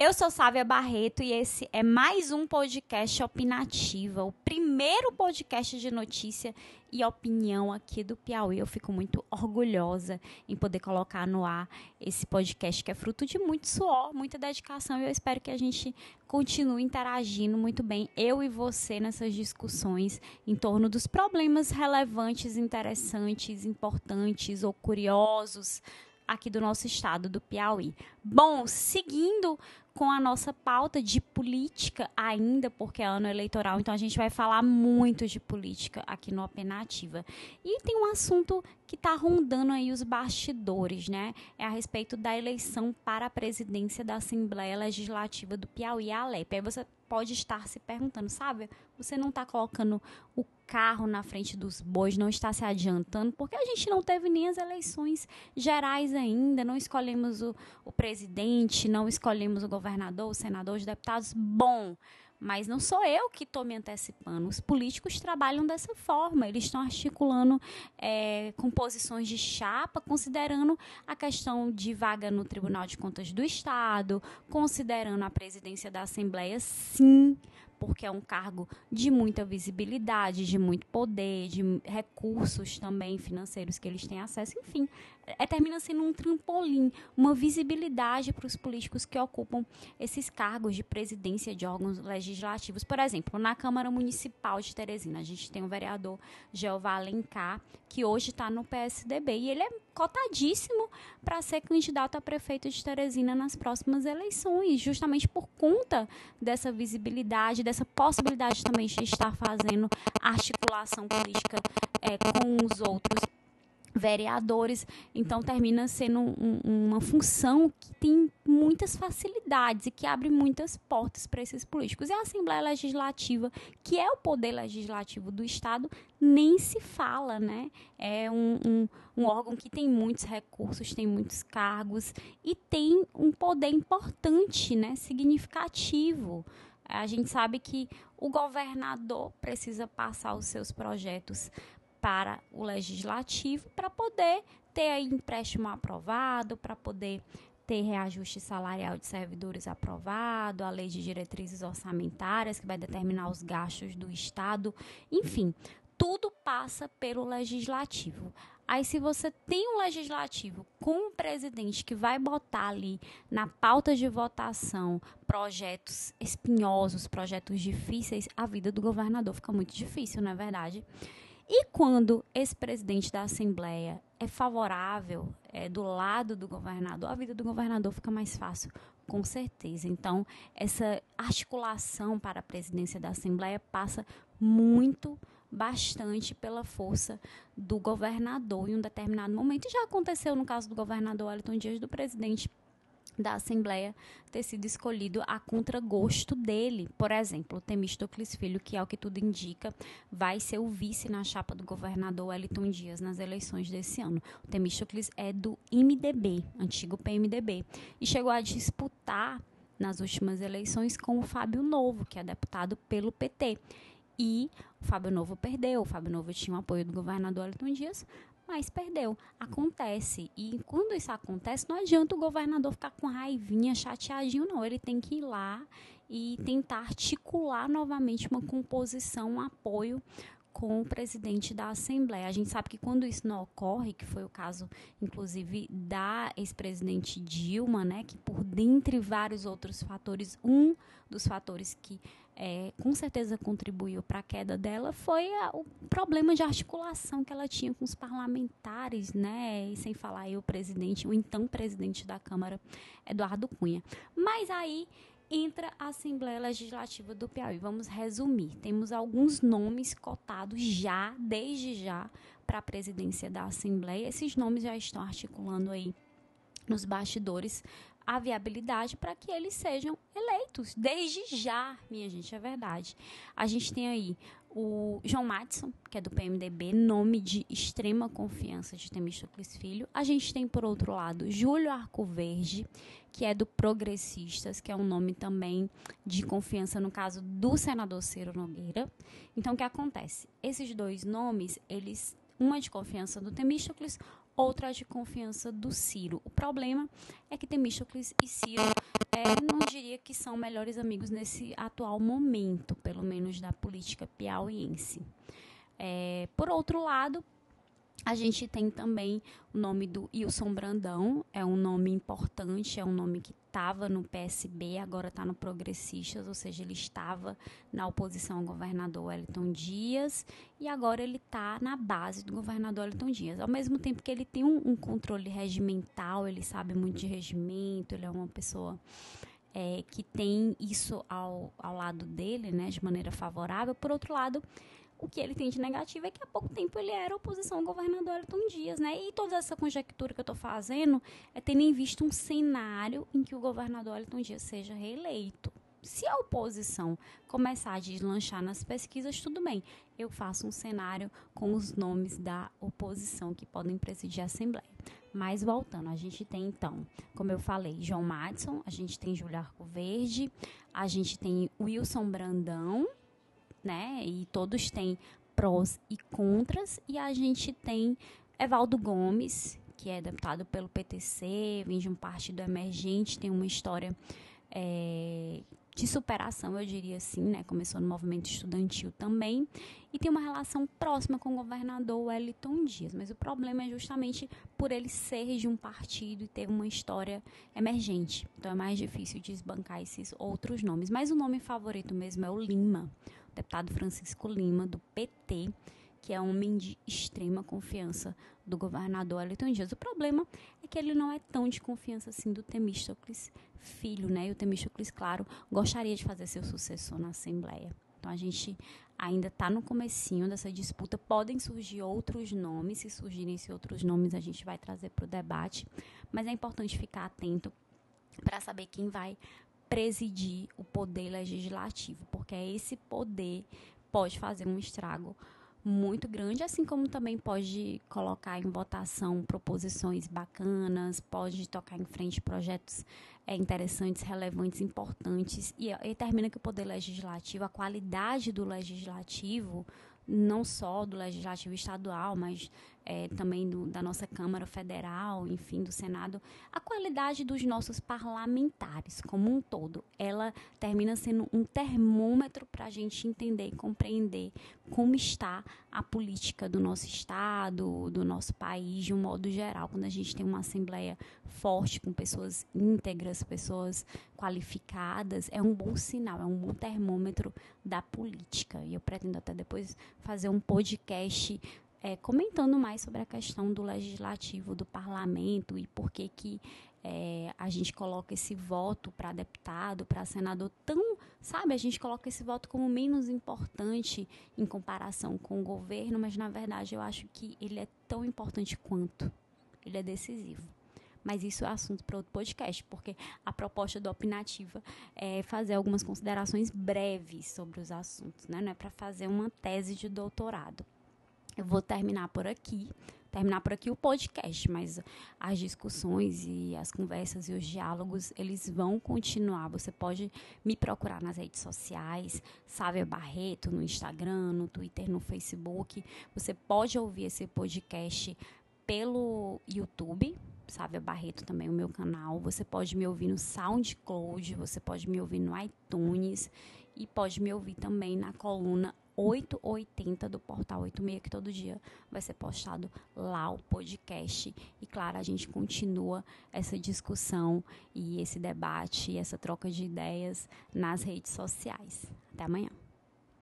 Eu sou Sávia Barreto e esse é mais um podcast Opinativa, o primeiro podcast de notícia e opinião aqui do Piauí. Eu fico muito orgulhosa em poder colocar no ar esse podcast que é fruto de muito suor, muita dedicação e eu espero que a gente continue interagindo muito bem, eu e você, nessas discussões em torno dos problemas relevantes, interessantes, importantes ou curiosos aqui do nosso estado do Piauí. Bom, seguindo com a nossa pauta de política ainda, porque é ano eleitoral, então a gente vai falar muito de política aqui no Openativa. E tem um assunto que está rondando aí os bastidores, né? É a respeito da eleição para a presidência da Assembleia Legislativa do Piauí, a Alep. Aí você pode estar se perguntando, sabe? Você não está colocando o carro na frente dos bois, não está se adiantando, porque a gente não teve nem as eleições gerais ainda, não escolhemos o, o presidente, não escolhemos o governador, o senador, os deputados. Bom, mas não sou eu que estou me antecipando. Os políticos trabalham dessa forma. Eles estão articulando é, composições de chapa, considerando a questão de vaga no Tribunal de Contas do Estado, considerando a presidência da Assembleia, sim, porque é um cargo de muita visibilidade, de muito poder, de recursos também financeiros que eles têm acesso, enfim, é, termina sendo um trampolim, uma visibilidade para os políticos que ocupam esses cargos de presidência de órgãos legislativos. Por exemplo, na Câmara Municipal de Teresina, a gente tem o vereador Jeová Alencar, que hoje está no PSDB, e ele é cotadíssimo para ser candidato a prefeito de Teresina nas próximas eleições, justamente por conta dessa visibilidade, dessa possibilidade também de estar fazendo articulação política é, com os outros vereadores, então termina sendo um, uma função que tem muitas facilidades e que abre muitas portas para esses políticos. E a Assembleia Legislativa, que é o poder legislativo do Estado, nem se fala, né? É um, um, um órgão que tem muitos recursos, tem muitos cargos e tem um poder importante, né? Significativo. A gente sabe que o governador precisa passar os seus projetos para o legislativo para poder ter aí empréstimo aprovado, para poder ter reajuste salarial de servidores aprovado, a lei de diretrizes orçamentárias que vai determinar os gastos do Estado, enfim, tudo passa pelo legislativo. Aí, se você tem um legislativo com um presidente que vai botar ali na pauta de votação projetos espinhosos, projetos difíceis, a vida do governador fica muito difícil, não é verdade? E quando esse presidente da Assembleia é favorável, é do lado do governador, a vida do governador fica mais fácil, com certeza. Então, essa articulação para a presidência da Assembleia passa muito, bastante pela força do governador em um determinado momento. Já aconteceu no caso do governador Wellington Dias, do presidente da Assembleia ter sido escolhido a contragosto dele. Por exemplo, o Temístocles Filho, que é o que tudo indica, vai ser o vice na chapa do governador Wellington Dias nas eleições desse ano. O Temístocles é do MDB, antigo PMDB, e chegou a disputar nas últimas eleições com o Fábio Novo, que é deputado pelo PT. E o Fábio Novo perdeu. O Fábio Novo tinha o apoio do governador Wellington Dias, mas perdeu. Acontece. E quando isso acontece, não adianta o governador ficar com raivinha, chateadinho, não. Ele tem que ir lá e tentar articular novamente uma composição, um apoio com o presidente da Assembleia. A gente sabe que quando isso não ocorre, que foi o caso, inclusive, da ex-presidente Dilma, né, que por dentre vários outros fatores, um dos fatores que é, com certeza contribuiu para a queda dela foi a, o problema de articulação que ela tinha com os parlamentares, né, e sem falar aí o presidente, o então presidente da Câmara, Eduardo Cunha. Mas aí entra a Assembleia Legislativa do Piauí. Vamos resumir. Temos alguns nomes cotados já, desde já, para a presidência da Assembleia. Esses nomes já estão articulando aí nos bastidores a viabilidade para que eles sejam eleitos desde já, minha gente, é verdade. A gente tem aí o João Matson, que é do PMDB, nome de extrema confiança de Temístocles Filho. A gente tem, por outro lado, Júlio Arcoverde, que é do Progressistas, que é um nome também de confiança no caso do senador Ciro Nogueira. Então, o que acontece? Esses dois nomes, eles uma de confiança do Temístocles, outra de confiança do Ciro. O problema é que Temístocles e Ciro é, não diria que são melhores amigos nesse atual momento, pelo menos da política piauiense. É, por outro lado, a gente tem também o nome do Wilson Brandão, é um nome importante, é um nome que estava no PSB, agora está no Progressistas, ou seja, ele estava na oposição ao governador Wellington Dias e agora ele está na base do governador Wellington Dias. Ao mesmo tempo que ele tem um, um controle regimental, ele sabe muito de regimento, ele é uma pessoa é, que tem isso ao, ao lado dele, né, de maneira favorável. Por outro lado, o que ele tem de negativo é que há pouco tempo ele era oposição ao governador Elton Dias, né? E toda essa conjectura que eu estou fazendo é tendo em vista um cenário em que o governador Elton Dias seja reeleito. Se a oposição começar a deslanchar nas pesquisas, tudo bem. Eu faço um cenário com os nomes da oposição que podem presidir a Assembleia. Mas voltando, a gente tem então, como eu falei, João Madison, a gente tem Júlio Arcoverde, a gente tem Wilson Brandão, né? E todos têm prós e contras. E a gente tem Evaldo Gomes, que é deputado pelo PTC, vem de um partido emergente, tem uma história é, de superação, eu diria assim, né? Começou no movimento estudantil também e tem uma relação próxima com o governador Wellington Dias. Mas o problema é justamente por ele ser de um partido e ter uma história emergente. Então é mais difícil desbancar esses outros nomes. Mas o nome favorito mesmo é o Lima deputado Francisco Lima, do PT, que é homem de extrema confiança do governador Elton Dias. O problema é que ele não é tão de confiança assim do Temístocles filho, né? E o Temístocles, claro, gostaria de fazer seu sucessor na Assembleia. Então a gente ainda está no comecinho dessa disputa. Podem surgir outros nomes, se surgirem esses outros nomes a gente vai trazer para o debate, mas é importante ficar atento para saber quem vai presidir o poder legislativo, porque é esse poder pode fazer um estrago muito grande, assim como também pode colocar em votação proposições bacanas, pode tocar em frente projetos é, interessantes, relevantes, importantes, e, e termina que o poder legislativo, a qualidade do legislativo, não só do legislativo estadual, mas é, também do, da nossa Câmara Federal, enfim, do Senado, a qualidade dos nossos parlamentares como um todo, ela termina sendo um termômetro para a gente entender e compreender como está a política do nosso Estado, do nosso país, de um modo geral, quando a gente tem uma Assembleia forte, com pessoas íntegras, pessoas qualificadas, é um bom sinal, é um bom termômetro da política. E eu pretendo até depois fazer um podcast é, comentando mais sobre a questão do legislativo, do parlamento e por que que é, a gente coloca esse voto para deputado, para senador tão, sabe, a gente coloca esse voto como menos importante em comparação com o governo, mas na verdade eu acho que ele é tão importante quanto, ele é decisivo. Mas isso é assunto para outro podcast, porque a proposta do Opinativa é fazer algumas considerações breves sobre os assuntos, né? Não é para fazer uma tese de doutorado. Eu vou terminar por aqui, terminar por aqui o podcast, mas as discussões e as conversas e os diálogos, eles vão continuar. Você pode me procurar nas redes sociais, Sávia Barreto, no Instagram, no Twitter, no Facebook. Você pode ouvir esse podcast pelo YouTube, Sávia Barreto também, o meu canal. Você pode me ouvir no SoundCloud, você pode me ouvir no iTunes e pode me ouvir também na coluna 880 do Portal 86, que todo dia vai ser postado lá o podcast. E claro, a gente continua essa discussão e esse debate, essa troca de ideias nas redes sociais. Até amanhã.